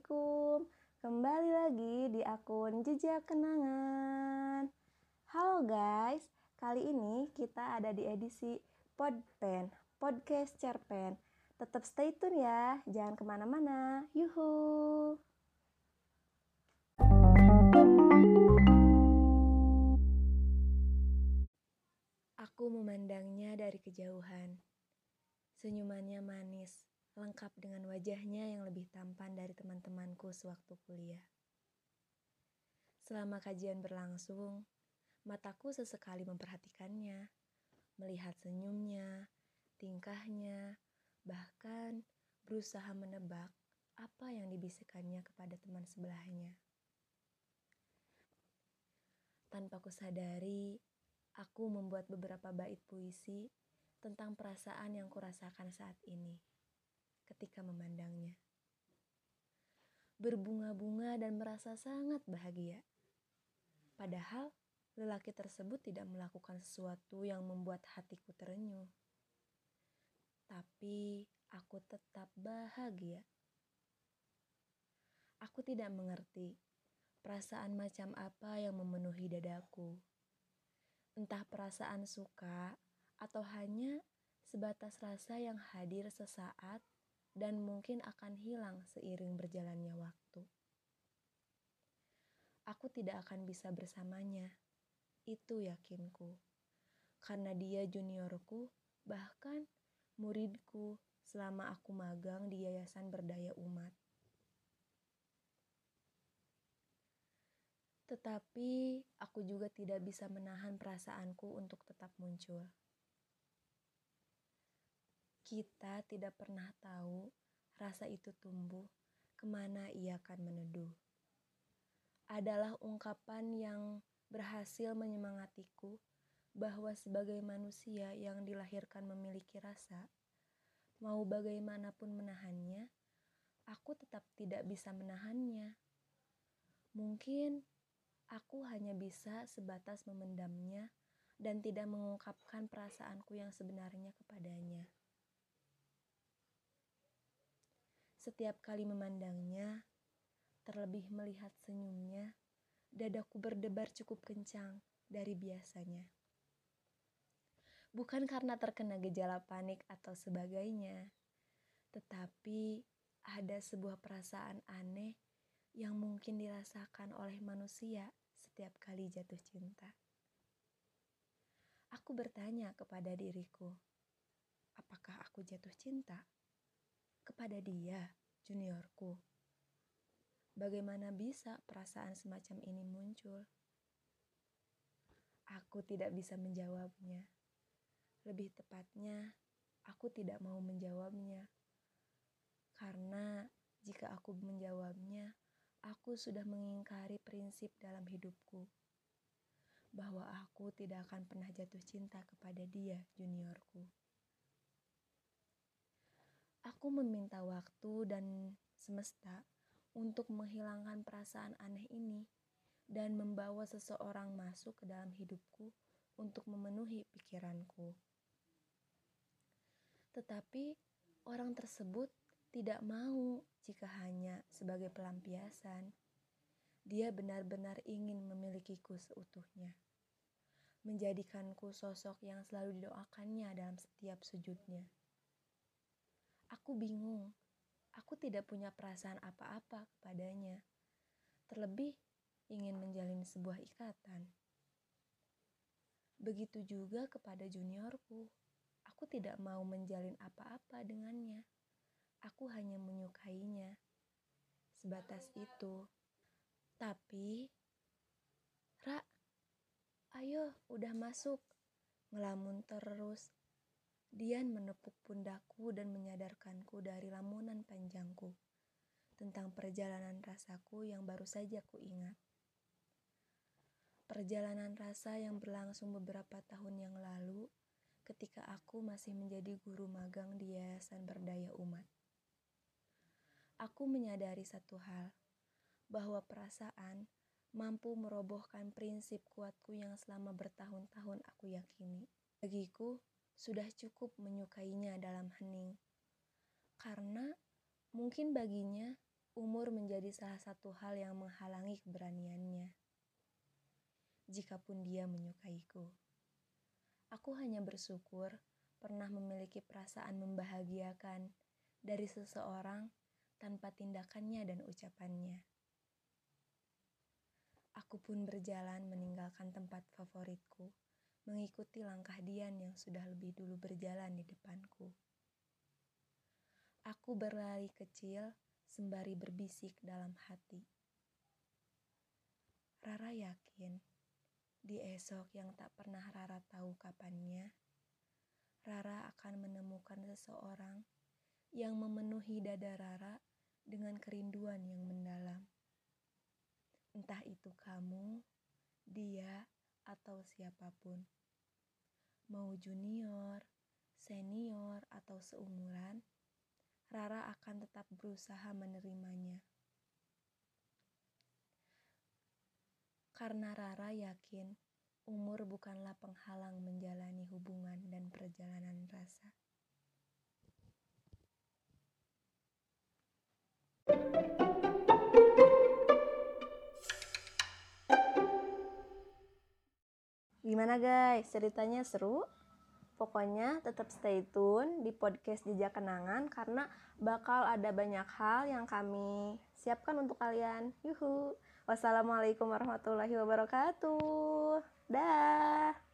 Assalamualaikum. Kembali lagi di akun Jejak Kenangan. Halo guys, kali ini kita ada di edisi Podpen, Podcast Cerpen. Tetap stay tune ya, jangan ke mana-mana. Yuhu. Aku memandangnya dari kejauhan. Senyumannya manis lengkap dengan wajahnya yang lebih tampan dari teman-temanku sewaktu kuliah. Selama kajian berlangsung, mataku sesekali memperhatikannya, melihat senyumnya, tingkahnya, bahkan berusaha menebak apa yang dibisikannya kepada teman sebelahnya. Tanpa kusadari, aku membuat beberapa bait puisi tentang perasaan yang kurasakan saat ini ketika memandangnya. Berbunga-bunga dan merasa sangat bahagia. Padahal lelaki tersebut tidak melakukan sesuatu yang membuat hatiku terenyuh. Tapi aku tetap bahagia. Aku tidak mengerti perasaan macam apa yang memenuhi dadaku. Entah perasaan suka atau hanya sebatas rasa yang hadir sesaat dan mungkin akan hilang seiring berjalannya waktu. Aku tidak akan bisa bersamanya, itu yakinku. Karena dia juniorku, bahkan muridku selama aku magang di Yayasan Berdaya Umat. Tetapi aku juga tidak bisa menahan perasaanku untuk tetap muncul. Kita tidak pernah tahu rasa itu tumbuh ke mana ia akan meneduh. Adalah ungkapan yang berhasil menyemangatiku bahwa sebagai manusia yang dilahirkan memiliki rasa, mau bagaimanapun menahannya, aku tetap tidak bisa menahannya. Mungkin aku hanya bisa sebatas memendamnya dan tidak mengungkapkan perasaanku yang sebenarnya kepadanya. Setiap kali memandangnya, terlebih melihat senyumnya, dadaku berdebar cukup kencang dari biasanya. Bukan karena terkena gejala panik atau sebagainya, tetapi ada sebuah perasaan aneh yang mungkin dirasakan oleh manusia setiap kali jatuh cinta. Aku bertanya kepada diriku, apakah aku jatuh cinta? Kepada dia, juniorku. Bagaimana bisa perasaan semacam ini muncul? Aku tidak bisa menjawabnya. Lebih tepatnya, aku tidak mau menjawabnya. Karena jika aku menjawabnya, aku sudah mengingkari prinsip dalam hidupku bahwa aku tidak akan pernah jatuh cinta kepada dia, juniorku. Aku meminta waktu dan semesta untuk menghilangkan perasaan aneh ini dan membawa seseorang masuk ke dalam hidupku untuk memenuhi pikiranku. Tetapi orang tersebut tidak mau jika hanya sebagai pelampiasan. Dia benar-benar ingin memilikiku seutuhnya, menjadikanku sosok yang selalu didoakannya dalam setiap sujudnya. Aku bingung. Aku tidak punya perasaan apa-apa kepadanya. Terlebih ingin menjalin sebuah ikatan. Begitu juga kepada juniorku. Aku tidak mau menjalin apa-apa dengannya. Aku hanya menyukainya. Sebatas itu. Tapi, Ra, ayo udah masuk. Ngelamun terus Dian menepuk pundakku dan menyadarkanku dari lamunan panjangku tentang perjalanan rasaku yang baru saja ku ingat. Perjalanan rasa yang berlangsung beberapa tahun yang lalu ketika aku masih menjadi guru magang di Yayasan Berdaya Umat. Aku menyadari satu hal, bahwa perasaan mampu merobohkan prinsip kuatku yang selama bertahun-tahun aku yakini. Bagiku, sudah cukup menyukainya dalam hening. Karena mungkin baginya umur menjadi salah satu hal yang menghalangi keberaniannya. Jikapun dia menyukaiku, aku hanya bersyukur pernah memiliki perasaan membahagiakan dari seseorang tanpa tindakannya dan ucapannya. Aku pun berjalan meninggalkan tempat favoritku, mengikuti langkah Dian yang sudah lebih dulu berjalan di depanku. Aku berlari kecil sembari berbisik dalam hati. Rara yakin di esok yang tak pernah Rara tahu kapannya, Rara akan menemukan seseorang yang memenuhi dada Rara dengan kerinduan yang mendalam. Entah itu kamu, dia, atau siapa pun. Mau junior, senior, atau seumuran, Rara akan tetap berusaha menerimanya. Karena Rara yakin umur bukanlah penghalang menjalani hubungan dan perjalanan rasa. Gimana guys, ceritanya seru? Pokoknya tetap stay tune di podcast Jejak Kenangan karena bakal ada banyak hal yang kami siapkan untuk kalian. Yuhu. Wassalamualaikum warahmatullahi wabarakatuh. Dah.